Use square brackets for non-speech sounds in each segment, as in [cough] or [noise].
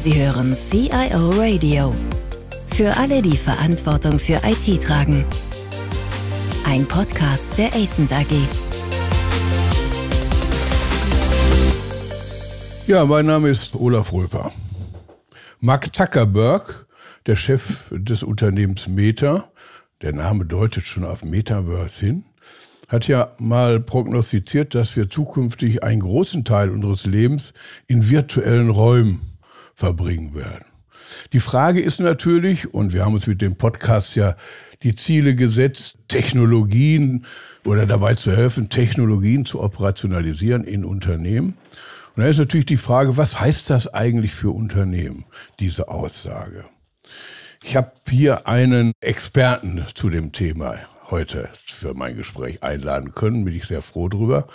Sie hören CIO Radio. Für alle, die Verantwortung für IT tragen. Ein Podcast der ACENT AG. Ja, mein Name ist Olaf Röper. Mark Zuckerberg, der Chef des Unternehmens Meta, der Name deutet schon auf Metaverse hin, hat ja mal prognostiziert, dass wir zukünftig einen großen Teil unseres Lebens in virtuellen Räumen verbringen werden. Die Frage ist natürlich, und wir haben uns mit dem Podcast ja die Ziele gesetzt, Technologien oder dabei zu helfen, Technologien zu operationalisieren in Unternehmen. Und da ist natürlich die Frage, was heißt das eigentlich für Unternehmen, diese Aussage? Ich habe hier einen Experten zu dem Thema heute für mein Gespräch einladen können, bin ich sehr froh drüber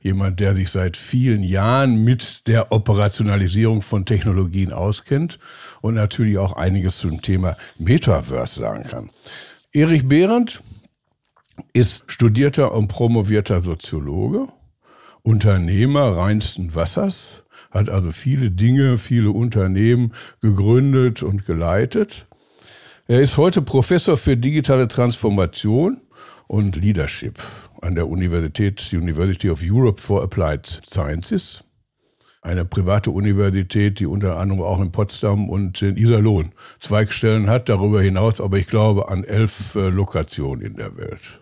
jemand, der sich seit vielen Jahren mit der Operationalisierung von Technologien auskennt und natürlich auch einiges zum Thema Metaverse sagen kann. Erich Behrendt ist studierter und promovierter Soziologe, Unternehmer reinsten Wassers, hat also viele Dinge, viele Unternehmen gegründet und geleitet. Er ist heute Professor für digitale Transformation und Leadership an der Universität University of Europe for Applied Sciences. Eine private Universität, die unter anderem auch in Potsdam und in Iserlohn Zweigstellen hat, darüber hinaus aber ich glaube an elf äh, Lokationen in der Welt.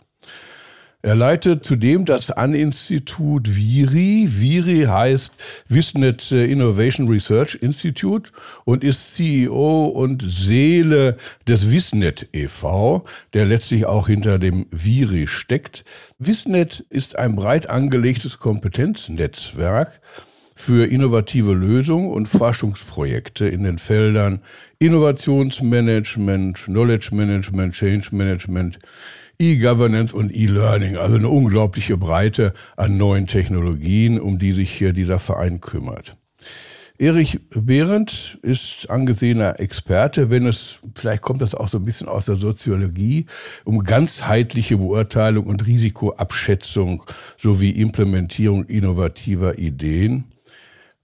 Er leitet zudem das An-Institut VIRI. VIRI heißt Wissnet Innovation Research Institute und ist CEO und Seele des Wissnet e.V., der letztlich auch hinter dem VIRI steckt. Wissnet ist ein breit angelegtes Kompetenznetzwerk für innovative Lösungen und Forschungsprojekte in den Feldern Innovationsmanagement, Knowledge Management, Change Management, E-Governance und E-Learning, also eine unglaubliche Breite an neuen Technologien, um die sich hier dieser Verein kümmert. Erich Behrendt ist angesehener Experte, wenn es, vielleicht kommt das auch so ein bisschen aus der Soziologie, um ganzheitliche Beurteilung und Risikoabschätzung sowie Implementierung innovativer Ideen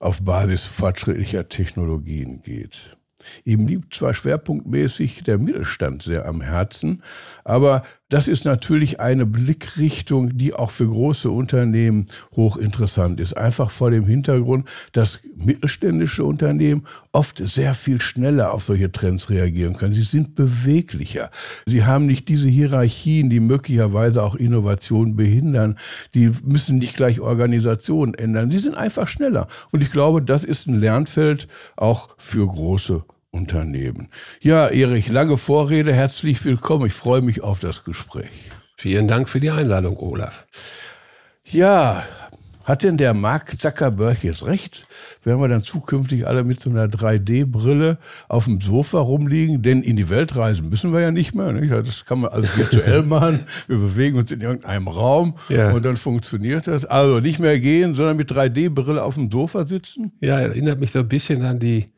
auf Basis fortschrittlicher Technologien geht. Ihm liegt zwar schwerpunktmäßig der Mittelstand sehr am Herzen, aber das ist natürlich eine Blickrichtung, die auch für große Unternehmen hochinteressant ist. Einfach vor dem Hintergrund, dass mittelständische Unternehmen oft sehr viel schneller auf solche Trends reagieren können. Sie sind beweglicher. Sie haben nicht diese Hierarchien, die möglicherweise auch Innovation behindern. Die müssen nicht gleich Organisationen ändern. Sie sind einfach schneller. Und ich glaube, das ist ein Lernfeld auch für große Unternehmen. Ja, Erich, lange Vorrede, herzlich willkommen. Ich freue mich auf das Gespräch. Vielen Dank für die Einladung, Olaf. Ja, hat denn der Mark Zuckerberg jetzt recht? Werden wir dann zukünftig alle mit so einer 3D-Brille auf dem Sofa rumliegen? Denn in die Welt reisen müssen wir ja nicht mehr. Nicht? Das kann man alles virtuell [laughs] machen. Wir bewegen uns in irgendeinem Raum ja. und dann funktioniert das. Also nicht mehr gehen, sondern mit 3D-Brille auf dem Sofa sitzen? Ja, erinnert mich so ein bisschen an die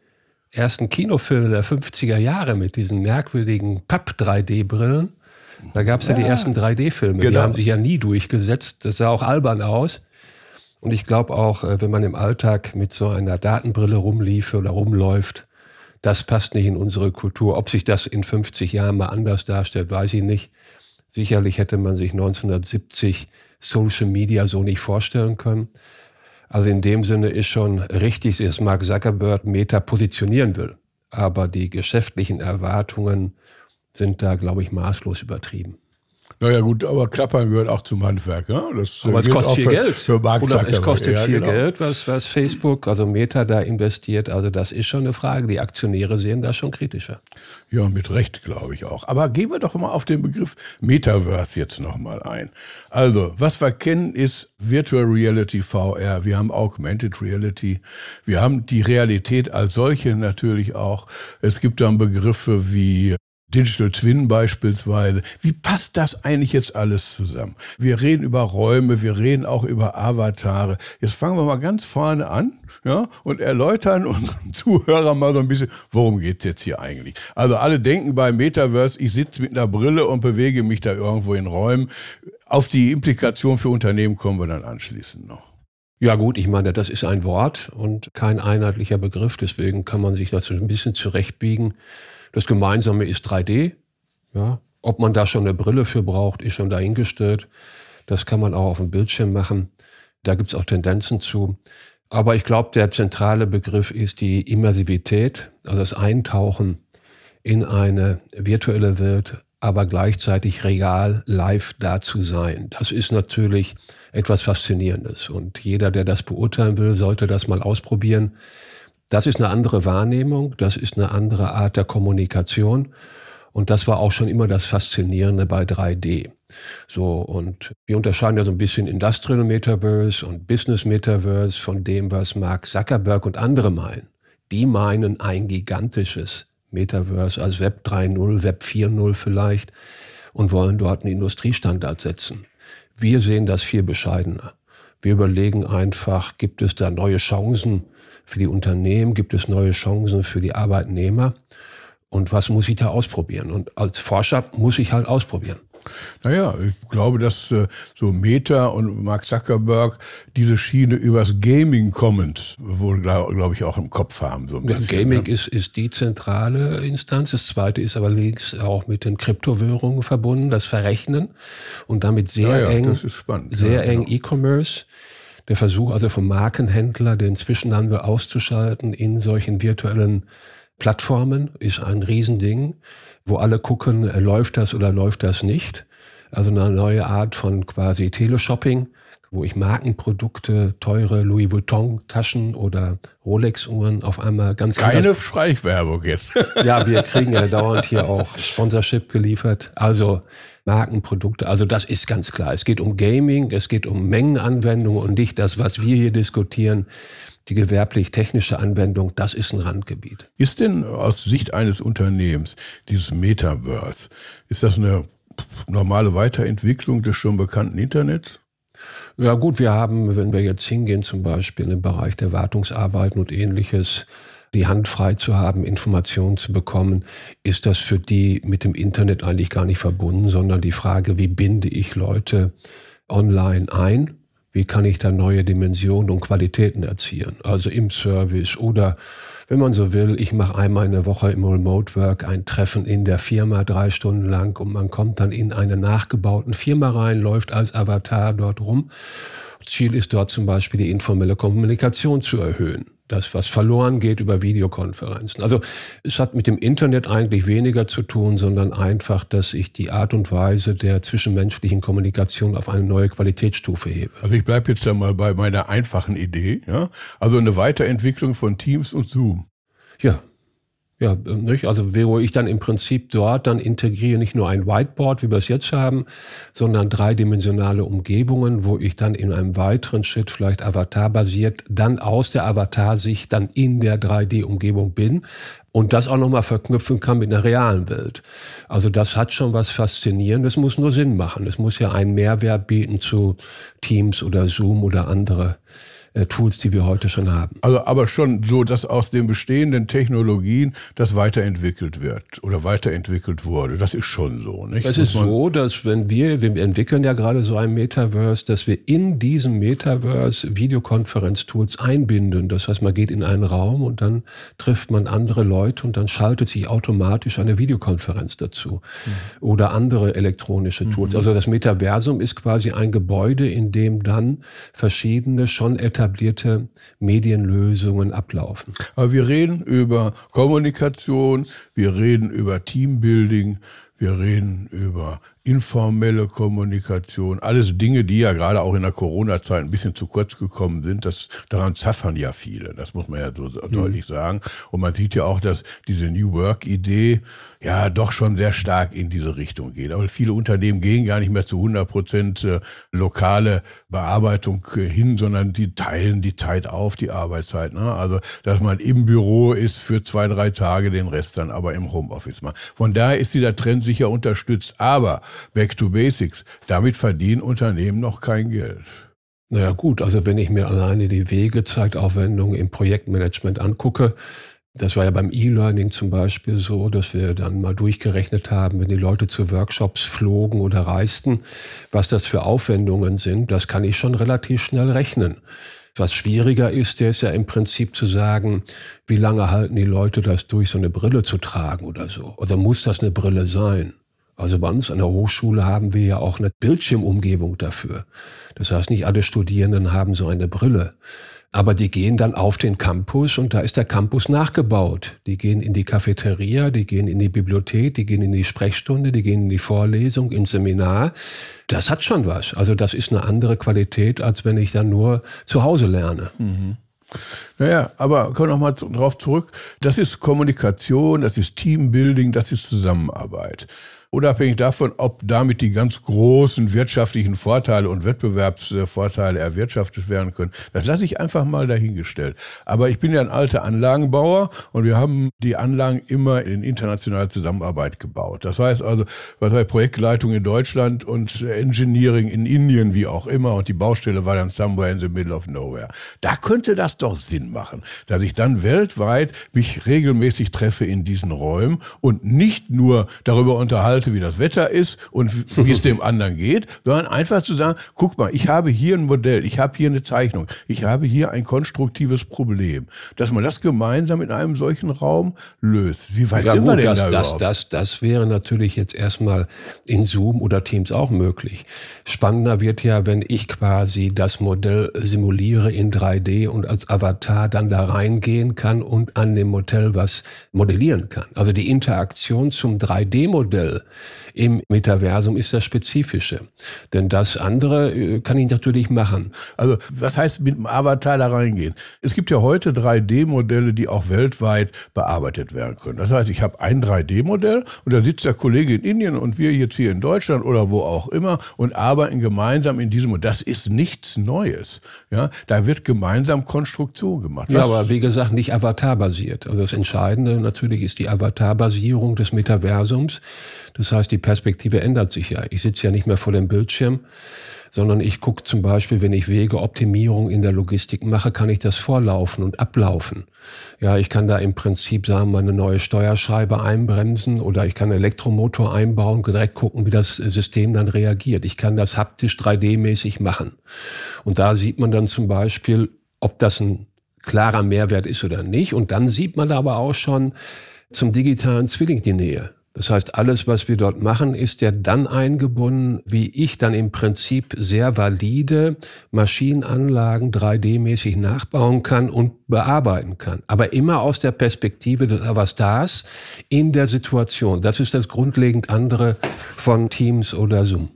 ersten Kinofilme der 50er Jahre mit diesen merkwürdigen Papp-3D-Brillen. Da gab es ja, ja, die ersten 3D-Filme, genau. die haben sich ja nie durchgesetzt. Das sah auch albern aus. Und ich glaube auch, äh, wenn man im Alltag mit so einer Datenbrille rumliefe oder rumläuft, das passt nicht in unsere Kultur. Ob sich das in 50 Jahren mal anders darstellt, weiß ich nicht. Sicherlich hätte man sich 1970 Social Media so nicht vorstellen können. Also in dem Sinne ist schon richtig, dass Mark Zuckerberg Meta positionieren will. Aber die geschäftlichen Erwartungen sind da, glaube ich, maßlos übertrieben. Naja gut, aber Klappern gehört auch zum Handwerk. Ja? Das aber es kostet viel für, Geld. Für Oder es kostet ja, viel genau. Geld, was, was Facebook, also Meta da investiert. Also das ist schon eine Frage. Die Aktionäre sehen das schon kritischer. Ja, mit Recht, glaube ich auch. Aber gehen wir doch mal auf den Begriff Metaverse jetzt nochmal ein. Also, was wir kennen ist Virtual Reality VR. Wir haben Augmented Reality. Wir haben die Realität als solche natürlich auch. Es gibt dann Begriffe wie Digital Twin beispielsweise. Wie passt das eigentlich jetzt alles zusammen? Wir reden über Räume, wir reden auch über Avatare. Jetzt fangen wir mal ganz vorne an ja, und erläutern [laughs] unseren Zuhörern mal so ein bisschen, worum geht's jetzt hier eigentlich? Also alle denken bei Metaverse, ich sitze mit einer Brille und bewege mich da irgendwo in Räumen. Auf die Implikation für Unternehmen kommen wir dann anschließend noch. Ja gut, ich meine, das ist ein Wort und kein einheitlicher Begriff, deswegen kann man sich das ein bisschen zurechtbiegen. Das Gemeinsame ist 3D. Ja, ob man da schon eine Brille für braucht, ist schon dahingestellt. Das kann man auch auf dem Bildschirm machen. Da gibt's auch Tendenzen zu. Aber ich glaube, der zentrale Begriff ist die Immersivität, also das Eintauchen in eine virtuelle Welt, aber gleichzeitig real live da zu sein. Das ist natürlich etwas Faszinierendes. Und jeder, der das beurteilen will, sollte das mal ausprobieren. Das ist eine andere Wahrnehmung, das ist eine andere Art der Kommunikation. Und das war auch schon immer das Faszinierende bei 3D. So, und wir unterscheiden ja so ein bisschen Industrial Metaverse und Business Metaverse von dem, was Mark Zuckerberg und andere meinen. Die meinen ein gigantisches Metaverse als Web 3.0, Web 4.0 vielleicht und wollen dort einen Industriestandard setzen. Wir sehen das viel bescheidener. Wir überlegen einfach, gibt es da neue Chancen für die Unternehmen, gibt es neue Chancen für die Arbeitnehmer? Und was muss ich da ausprobieren? Und als Forscher muss ich halt ausprobieren. Naja, ich glaube, dass äh, so Meta und Mark Zuckerberg diese Schiene übers Gaming kommend wohl, glaube glaub ich, auch im Kopf haben. So ein bisschen, Gaming ne? ist, ist die zentrale Instanz. Das zweite ist aber links auch mit den Kryptowährungen verbunden, das Verrechnen und damit sehr ja, ja, eng, sehr ja, eng genau. E-Commerce. Der Versuch also vom Markenhändler den Zwischenhandel auszuschalten in solchen virtuellen Plattformen ist ein Riesending, wo alle gucken, läuft das oder läuft das nicht. Also eine neue Art von quasi Teleshopping, wo ich Markenprodukte, teure Louis Vuitton Taschen oder Rolex Uhren auf einmal ganz Keine Schleichwerbung jetzt. [laughs] ja, wir kriegen ja dauernd hier auch Sponsorship geliefert. Also Markenprodukte. Also das ist ganz klar. Es geht um Gaming, es geht um Mengenanwendungen und nicht das, was wir hier diskutieren die gewerblich-technische Anwendung, das ist ein Randgebiet. Ist denn aus Sicht eines Unternehmens dieses Metaverse, ist das eine normale Weiterentwicklung des schon bekannten Internets? Ja gut, wir haben, wenn wir jetzt hingehen, zum Beispiel im Bereich der Wartungsarbeiten und ähnliches, die Hand frei zu haben, Informationen zu bekommen, ist das für die mit dem Internet eigentlich gar nicht verbunden, sondern die Frage, wie binde ich Leute online ein? Wie kann ich da neue Dimensionen und Qualitäten erzielen? Also im Service oder wenn man so will, ich mache einmal in der Woche im Remote Work ein Treffen in der Firma drei Stunden lang und man kommt dann in eine nachgebauten Firma rein, läuft als Avatar dort rum. Ziel ist dort zum Beispiel die informelle Kommunikation zu erhöhen das, was verloren geht über Videokonferenzen. Also es hat mit dem Internet eigentlich weniger zu tun, sondern einfach, dass ich die Art und Weise der zwischenmenschlichen Kommunikation auf eine neue Qualitätsstufe hebe. Also ich bleibe jetzt ja mal bei meiner einfachen Idee. Ja? Also eine Weiterentwicklung von Teams und Zoom. Ja, ja, nicht? Also wo ich dann im Prinzip dort dann integriere nicht nur ein Whiteboard, wie wir es jetzt haben, sondern dreidimensionale Umgebungen, wo ich dann in einem weiteren Schritt vielleicht Avatar-basiert dann aus der Avatar-Sicht dann in der 3D-Umgebung bin und das auch nochmal verknüpfen kann mit einer realen Welt. Also das hat schon was Faszinierendes, muss nur Sinn machen. Es muss ja einen Mehrwert bieten zu Teams oder Zoom oder andere Tools, die wir heute schon haben. Also aber schon so, dass aus den bestehenden Technologien das weiterentwickelt wird oder weiterentwickelt wurde. Das ist schon so, nicht? Es ist so, dass wenn wir, wir entwickeln ja gerade so ein Metaverse, dass wir in diesem Metaverse Videokonferenztools einbinden. Das heißt, man geht in einen Raum und dann trifft man andere Leute und dann schaltet sich automatisch eine Videokonferenz dazu. Mhm. Oder andere elektronische Tools. Mhm. Also das Metaversum ist quasi ein Gebäude, in dem dann verschiedene schon etablierte etablierte Medienlösungen ablaufen. Aber wir reden über Kommunikation, wir reden über Teambuilding, wir reden über informelle Kommunikation, alles Dinge, die ja gerade auch in der Corona-Zeit ein bisschen zu kurz gekommen sind. Das, daran zaffern ja viele, das muss man ja so mhm. deutlich sagen. Und man sieht ja auch, dass diese New Work-Idee ja doch schon sehr stark in diese Richtung geht. Aber viele Unternehmen gehen gar nicht mehr zu 100 Prozent äh, lokale Bearbeitung äh, hin, sondern die teilen die Zeit auf, die Arbeitszeit. Ne? Also, dass man im Büro ist für zwei, drei Tage, den Rest dann aber im Homeoffice macht. Von daher ist dieser Trend sicher unterstützt. Aber Back to Basics. Damit verdienen Unternehmen noch kein Geld. Naja gut, also wenn ich mir alleine die Wege, Zeitaufwendungen im Projektmanagement angucke, das war ja beim E-Learning zum Beispiel so, dass wir dann mal durchgerechnet haben, wenn die Leute zu Workshops flogen oder reisten, was das für Aufwendungen sind, das kann ich schon relativ schnell rechnen. Was schwieriger ist, der ist ja im Prinzip zu sagen, wie lange halten die Leute das durch, so eine Brille zu tragen oder so? Oder muss das eine Brille sein? Also bei uns an der Hochschule haben wir ja auch eine Bildschirmumgebung dafür. Das heißt, nicht alle Studierenden haben so eine Brille. Aber die gehen dann auf den Campus und da ist der Campus nachgebaut. Die gehen in die Cafeteria, die gehen in die Bibliothek, die gehen in die Sprechstunde, die gehen in die Vorlesung, ins Seminar. Das hat schon was. Also das ist eine andere Qualität, als wenn ich dann nur zu Hause lerne. Mhm. Naja, aber kommen wir nochmal darauf zurück. Das ist Kommunikation, das ist Teambuilding, das ist Zusammenarbeit unabhängig davon, ob damit die ganz großen wirtschaftlichen Vorteile und Wettbewerbsvorteile erwirtschaftet werden können. Das lasse ich einfach mal dahingestellt. Aber ich bin ja ein alter Anlagenbauer und wir haben die Anlagen immer in internationale Zusammenarbeit gebaut. Das heißt also, was war Projektleitung in Deutschland und Engineering in Indien, wie auch immer, und die Baustelle war dann somewhere in the middle of nowhere. Da könnte das doch Sinn machen, dass ich dann weltweit mich regelmäßig treffe in diesen Räumen und nicht nur darüber unterhalte, halte, wie das Wetter ist und wie es dem anderen geht, sondern einfach zu sagen, guck mal, ich habe hier ein Modell, ich habe hier eine Zeichnung, ich habe hier ein konstruktives Problem. Dass man das gemeinsam in einem solchen Raum löst. Wie weit ja, sind gut, wir denn das, da das, das, das wäre natürlich jetzt erstmal in Zoom oder Teams auch möglich. Spannender wird ja, wenn ich quasi das Modell simuliere in 3D und als Avatar dann da reingehen kann und an dem Modell was modellieren kann. Also die Interaktion zum 3D-Modell im Metaversum ist das Spezifische. Denn das andere äh, kann ich natürlich machen. Also was heißt mit dem Avatar da reingehen? Es gibt ja heute 3D-Modelle, die auch weltweit bearbeitet werden können. Das heißt, ich habe ein 3D-Modell und da sitzt der Kollege in Indien und wir jetzt hier in Deutschland oder wo auch immer und arbeiten gemeinsam in diesem. Das ist nichts Neues. Ja, da wird gemeinsam Konstruktion gemacht. Was ja, aber wie gesagt, nicht Avatar-basiert. Also das Entscheidende natürlich ist die Avatar-Basierung des Metaversums. Das heißt, die Perspektive ändert sich ja. Ich sitze ja nicht mehr vor dem Bildschirm, sondern ich gucke zum Beispiel, wenn ich Wegeoptimierung in der Logistik mache, kann ich das vorlaufen und ablaufen. Ja, ich kann da im Prinzip sagen, mal eine neue Steuerscheibe einbremsen oder ich kann einen Elektromotor einbauen und direkt gucken, wie das System dann reagiert. Ich kann das haptisch 3D-mäßig machen. Und da sieht man dann zum Beispiel, ob das ein klarer Mehrwert ist oder nicht. Und dann sieht man aber auch schon zum digitalen Zwilling die Nähe. Das heißt, alles, was wir dort machen, ist ja dann eingebunden, wie ich dann im Prinzip sehr valide Maschinenanlagen 3D-mäßig nachbauen kann und bearbeiten kann. Aber immer aus der Perspektive des Avatars in der Situation. Das ist das grundlegend andere von Teams oder Zoom.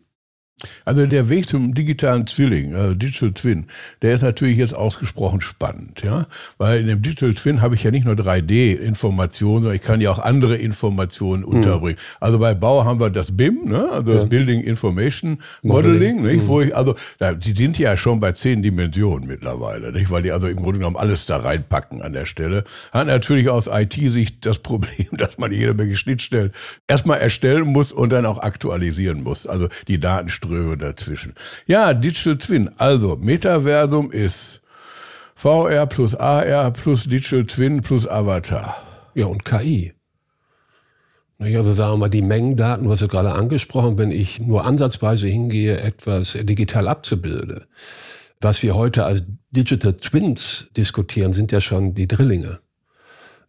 Also der Weg zum digitalen Zwilling, also Digital Twin, der ist natürlich jetzt ausgesprochen spannend, ja, weil in dem Digital Twin habe ich ja nicht nur 3D-Informationen, sondern ich kann ja auch andere Informationen hm. unterbringen. Mhm. Also bei Bau haben wir das BIM, ne, also ja. das Building Information Modeling, Modeling. nicht, mhm. wo ich also, da, die sind ja schon bei zehn Dimensionen mittlerweile, nicht, weil die also im Grunde genommen alles da reinpacken an der Stelle. Hat natürlich aus IT-Sicht das [laughs] Problem, dass man jede Menge Schnittstellen erstmal erstellen muss und dann auch aktualisieren muss, also die Datenströme Ströme dazwischen. Ja, Digital Twin. Also, Metaversum ist VR plus AR plus Digital Twin plus Avatar. Ja, und KI. Also sagen wir mal, die Mengendaten, du hast ja gerade angesprochen, wenn ich nur ansatzweise hingehe, etwas digital abzubilden. Was wir heute als Digital Twins diskutieren, sind ja schon die Drillinge.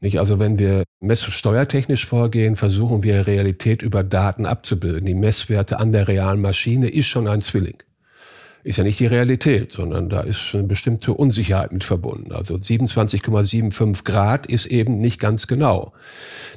Nicht? Also wenn wir messsteuertechnisch vorgehen, versuchen wir Realität über Daten abzubilden. Die Messwerte an der realen Maschine ist schon ein Zwilling ist ja nicht die Realität, sondern da ist eine bestimmte Unsicherheit mit verbunden. Also 27,75 Grad ist eben nicht ganz genau.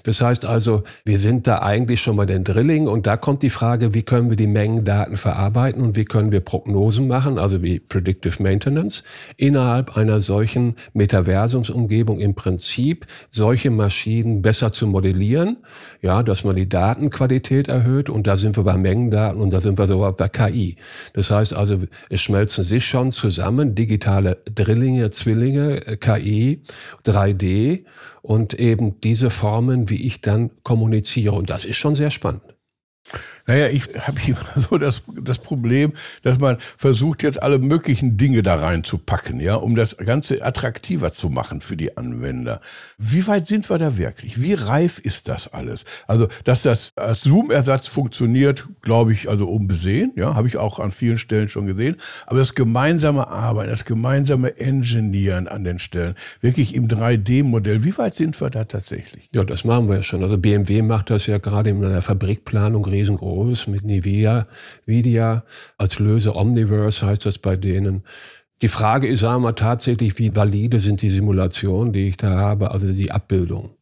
Das heißt also, wir sind da eigentlich schon bei den Drilling und da kommt die Frage, wie können wir die Mengendaten verarbeiten und wie können wir Prognosen machen, also wie Predictive Maintenance, innerhalb einer solchen Metaversumsumgebung im Prinzip solche Maschinen besser zu modellieren, ja, dass man die Datenqualität erhöht und da sind wir bei Mengendaten und da sind wir sogar bei KI. Das heißt also, es schmelzen sich schon zusammen digitale Drillinge, Zwillinge, KI, 3D und eben diese Formen, wie ich dann kommuniziere. Und das ist schon sehr spannend. Naja, ich habe immer [laughs] so das, das Problem, dass man versucht, jetzt alle möglichen Dinge da reinzupacken, ja, um das Ganze attraktiver zu machen für die Anwender. Wie weit sind wir da wirklich? Wie reif ist das alles? Also, dass das als Zoom-Ersatz funktioniert, glaube ich, also unbesehen, ja, habe ich auch an vielen Stellen schon gesehen. Aber das gemeinsame Arbeiten, das gemeinsame Engineeren an den Stellen, wirklich im 3D-Modell, wie weit sind wir da tatsächlich? Ja, das machen wir ja schon. Also BMW macht das ja gerade in einer Fabrikplanung riesengroß mit Nvidia, Vidia als Löse Omniverse heißt das bei denen. Die Frage ist einmal tatsächlich, wie valide sind die Simulationen, die ich da habe, also die Abbildung.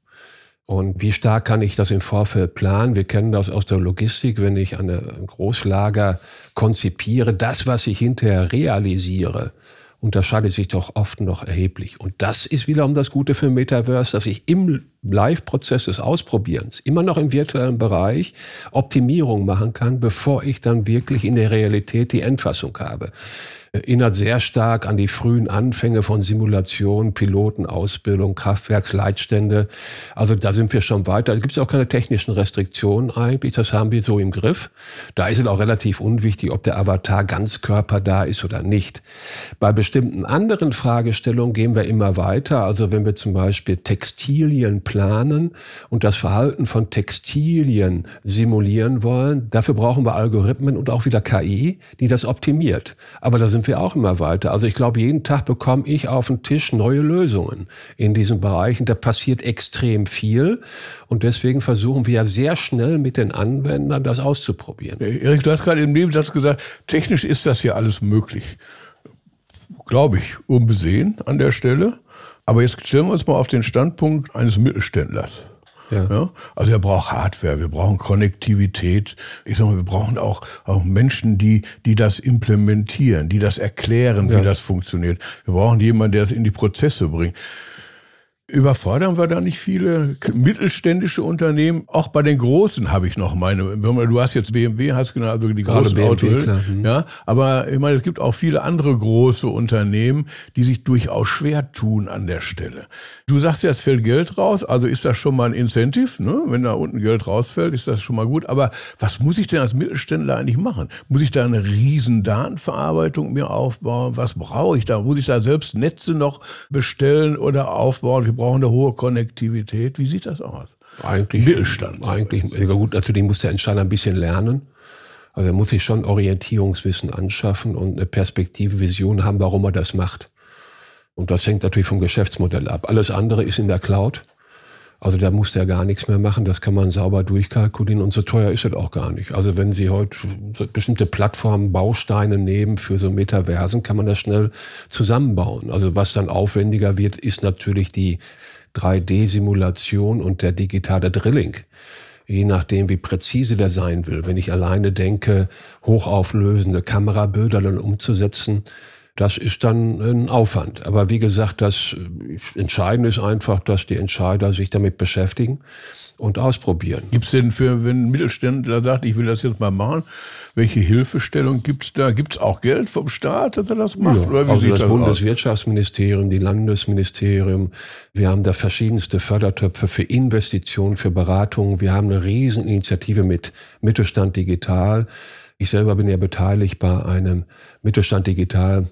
Und wie stark kann ich das im Vorfeld planen? Wir kennen das aus der Logistik, wenn ich ein Großlager konzipiere, das, was ich hinterher realisiere, unterscheidet sich doch oft noch erheblich. Und das ist wiederum das Gute für Metaverse, dass ich im Live-Prozess des Ausprobierens, immer noch im virtuellen Bereich, Optimierung machen kann, bevor ich dann wirklich in der Realität die Endfassung habe. Erinnert sehr stark an die frühen Anfänge von Simulation, Pilotenausbildung, Kraftwerksleitstände. Also da sind wir schon weiter. Da gibt es auch keine technischen Restriktionen eigentlich. Das haben wir so im Griff. Da ist es auch relativ unwichtig, ob der Avatar Ganzkörper da ist oder nicht. Bei bestimmten anderen Fragestellungen gehen wir immer weiter. Also wenn wir zum Beispiel Textilien planen und das Verhalten von Textilien simulieren wollen. Dafür brauchen wir Algorithmen und auch wieder KI, die das optimiert. Aber da sind wir auch immer weiter. Also ich glaube, jeden Tag bekomme ich auf den Tisch neue Lösungen in diesen Bereichen. Da passiert extrem viel. Und deswegen versuchen wir sehr schnell mit den Anwendern das auszuprobieren. Erik, du hast gerade im Nebensatz gesagt, technisch ist das ja alles möglich. Glaube ich, unbesehen an der Stelle. Aber jetzt stellen wir uns mal auf den Standpunkt eines Mittelständlers. Ja. ja. Also er braucht Hardware, wir brauchen Konnektivität. Ich sag mal, wir brauchen auch, auch Menschen, die, die das implementieren, die das erklären, ja. wie das funktioniert. Wir brauchen jemanden, der es in die Prozesse bringt. Überfordern wir da nicht viele mittelständische Unternehmen? Auch bei den großen habe ich noch meine. Du hast jetzt BMW, hast genau, also die großen Autos. Mhm. Ja, aber ich meine, es gibt auch viele andere große Unternehmen, die sich durchaus schwer tun an der Stelle. Du sagst ja, es fällt Geld raus, also ist das schon mal ein Incentive, ne? Wenn da unten Geld rausfällt, ist das schon mal gut. Aber was muss ich denn als Mittelständler eigentlich machen? Muss ich da eine riesen Datenverarbeitung mir aufbauen? Was brauche ich da? Muss ich da selbst Netze noch bestellen oder aufbauen? Wir brauchen eine hohe Konnektivität. Wie sieht das aus? Eigentlich Mittelstand. Eigentlich, gut, natürlich muss der Entscheider ein bisschen lernen. Also er muss sich schon Orientierungswissen anschaffen und eine Perspektive, Vision haben, warum er das macht. Und das hängt natürlich vom Geschäftsmodell ab. Alles andere ist in der Cloud. Also da muss der gar nichts mehr machen, das kann man sauber durchkalkulieren und so teuer ist es auch gar nicht. Also wenn Sie heute bestimmte Plattformen, Bausteine nehmen für so Metaversen, kann man das schnell zusammenbauen. Also was dann aufwendiger wird, ist natürlich die 3D-Simulation und der digitale Drilling je nachdem, wie präzise der sein will. Wenn ich alleine denke, hochauflösende Kamerabilder dann umzusetzen, das ist dann ein Aufwand. Aber wie gesagt, das Entscheidende ist einfach, dass die Entscheider sich damit beschäftigen und ausprobieren. Gibt es denn für, wenn ein Mittelständler sagt, ich will das jetzt mal machen, welche Hilfestellung gibt es da? Gibt es auch Geld vom Staat, dass er das macht? Ja, Oder wie also das, das Bundeswirtschaftsministerium, die Landesministerium. Wir haben da verschiedenste Fördertöpfe für Investitionen, für Beratungen. Wir haben eine Rieseninitiative mit Mittelstand Digital. Ich selber bin ja beteiligt bei einem Mittelstand Digital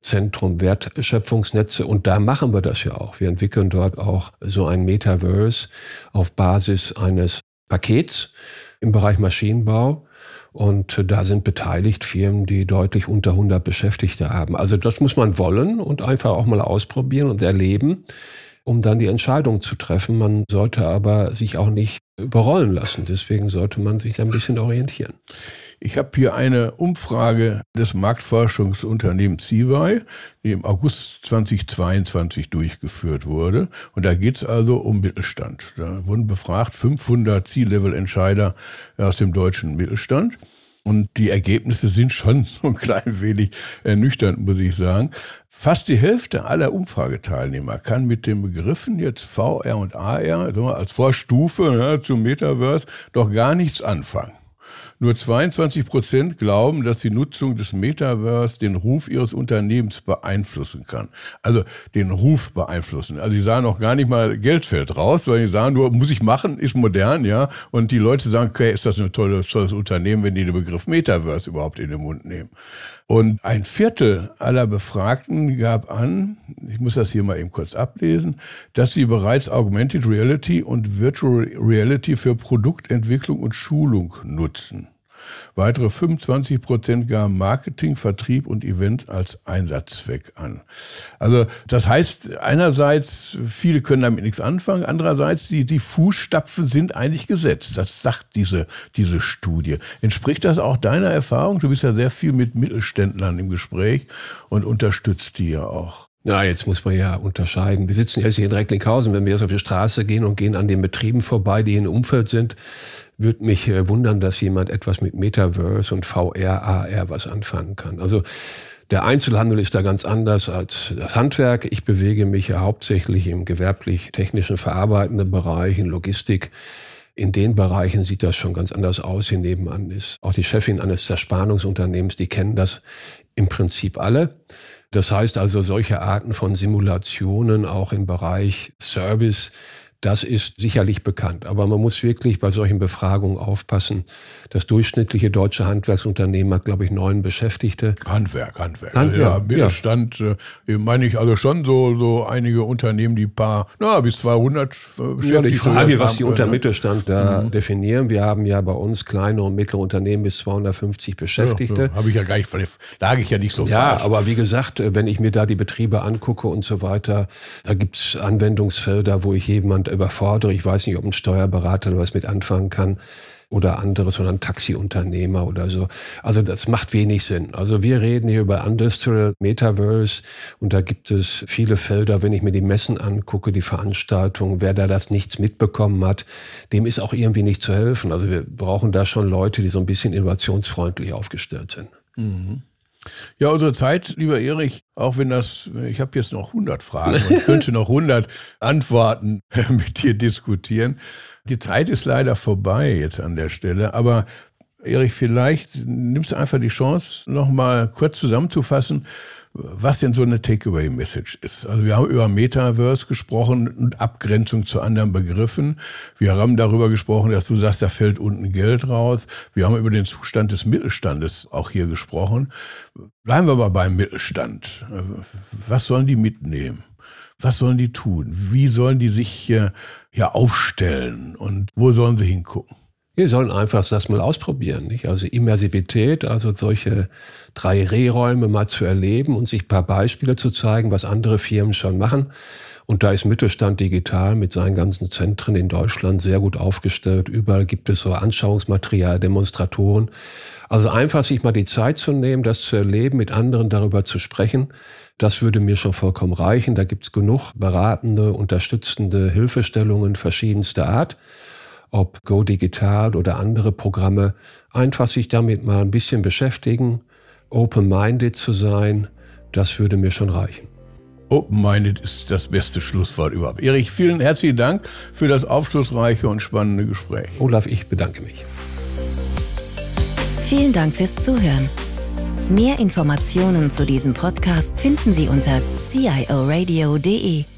Zentrum Wertschöpfungsnetze und da machen wir das ja auch. Wir entwickeln dort auch so ein Metaverse auf Basis eines Pakets im Bereich Maschinenbau. Und da sind beteiligt Firmen, die deutlich unter 100 Beschäftigte haben. Also das muss man wollen und einfach auch mal ausprobieren und erleben, um dann die Entscheidung zu treffen. Man sollte aber sich auch nicht überrollen lassen. Deswegen sollte man sich da ein bisschen orientieren. Ich habe hier eine Umfrage des Marktforschungsunternehmens CIVI, die im August 2022 durchgeführt wurde. Und da geht es also um Mittelstand. Da wurden befragt 500 C-Level-Entscheider aus dem deutschen Mittelstand. Und die Ergebnisse sind schon [laughs] so ein klein wenig ernüchternd, muss ich sagen. Fast die Hälfte aller Umfrageteilnehmer kann mit den Begriffen jetzt VR und AR also als Vorstufe ja, zum Metaverse doch gar nichts anfangen. Nur 22 Prozent glauben, dass die Nutzung des Metaverse den Ruf ihres Unternehmens beeinflussen kann. Also den Ruf beeinflussen. Also die sagen auch gar nicht mal Geld fällt raus, sondern die sagen nur, muss ich machen, ist modern, ja. Und die Leute sagen, okay, ist das ein tolles, tolles Unternehmen, wenn die den Begriff Metaverse überhaupt in den Mund nehmen. Und ein Viertel aller Befragten gab an, ich muss das hier mal eben kurz ablesen, dass sie bereits Augmented Reality und Virtual Reality für Produktentwicklung und Schulung nutzen. Weitere 25 Prozent gaben Marketing, Vertrieb und Event als Einsatzzweck an. Also das heißt einerseits, viele können damit nichts anfangen, andererseits die, die Fußstapfen sind eigentlich gesetzt. Das sagt diese, diese Studie. Entspricht das auch deiner Erfahrung? Du bist ja sehr viel mit Mittelständlern im Gespräch und unterstützt die ja auch. Na, jetzt muss man ja unterscheiden. Wir sitzen jetzt hier in Recklinghausen. Wenn wir jetzt auf die Straße gehen und gehen an den Betrieben vorbei, die im Umfeld sind, würde mich äh, wundern, dass jemand etwas mit Metaverse und VR, AR was anfangen kann. Also der Einzelhandel ist da ganz anders als das Handwerk. Ich bewege mich ja hauptsächlich im gewerblich-technischen verarbeitenden Bereich, in Logistik. In den Bereichen sieht das schon ganz anders aus. Hier nebenan ist auch die Chefin eines Zerspannungsunternehmens, die kennen das im Prinzip alle. Das heißt also, solche Arten von Simulationen auch im Bereich Service das ist sicherlich bekannt. Aber man muss wirklich bei solchen Befragungen aufpassen. Das durchschnittliche deutsche Handwerksunternehmen hat, glaube ich, neun Beschäftigte. Handwerk, Handwerk. Handwerk ja, Mittelstand, ja. Äh, meine ich also schon so, so einige Unternehmen, die paar, na, bis 200 äh, Beschäftigte Ja, die Frage, was die unter ne? Mittelstand da mhm. definieren. Wir haben ja bei uns kleine und mittlere Unternehmen bis 250 Beschäftigte. Ja, ja. Habe ich ja gar nicht, lag ich ja nicht so Ja, falsch. aber wie gesagt, äh, wenn ich mir da die Betriebe angucke und so weiter, da gibt's Anwendungsfelder, wo ich jemand überfordere. Ich weiß nicht, ob ein Steuerberater was mit anfangen kann oder andere, sondern Taxiunternehmer oder so. Also das macht wenig Sinn. Also wir reden hier über Industrial Metaverse und da gibt es viele Felder, wenn ich mir die Messen angucke, die Veranstaltungen, wer da das nichts mitbekommen hat, dem ist auch irgendwie nicht zu helfen. Also wir brauchen da schon Leute, die so ein bisschen innovationsfreundlich aufgestellt sind. Mhm. Ja, unsere Zeit, lieber Erich, auch wenn das, ich habe jetzt noch 100 Fragen und [laughs] könnte noch 100 Antworten [laughs] mit dir diskutieren. Die Zeit ist leider vorbei jetzt an der Stelle, aber Erich, vielleicht nimmst du einfach die Chance, nochmal kurz zusammenzufassen, was denn so eine Takeaway-Message ist. Also wir haben über Metaverse gesprochen und Abgrenzung zu anderen Begriffen. Wir haben darüber gesprochen, dass du sagst, da fällt unten Geld raus. Wir haben über den Zustand des Mittelstandes auch hier gesprochen. Bleiben wir aber beim Mittelstand. Was sollen die mitnehmen? Was sollen die tun? Wie sollen die sich hier aufstellen? Und wo sollen sie hingucken? Wir sollen einfach das mal ausprobieren. Nicht? Also Immersivität, also solche drei Rehräume mal zu erleben und sich ein paar Beispiele zu zeigen, was andere Firmen schon machen. Und da ist Mittelstand Digital mit seinen ganzen Zentren in Deutschland sehr gut aufgestellt. Überall gibt es so Anschauungsmaterial, Demonstratoren. Also einfach sich mal die Zeit zu nehmen, das zu erleben, mit anderen darüber zu sprechen. Das würde mir schon vollkommen reichen. Da gibt's genug beratende, unterstützende Hilfestellungen verschiedenster Art ob Go Digital oder andere Programme, einfach sich damit mal ein bisschen beschäftigen, open-minded zu sein, das würde mir schon reichen. Open-minded ist das beste Schlusswort überhaupt. Erich, vielen herzlichen Dank für das aufschlussreiche und spannende Gespräch. Olaf, ich bedanke mich. Vielen Dank fürs Zuhören. Mehr Informationen zu diesem Podcast finden Sie unter cioradio.de.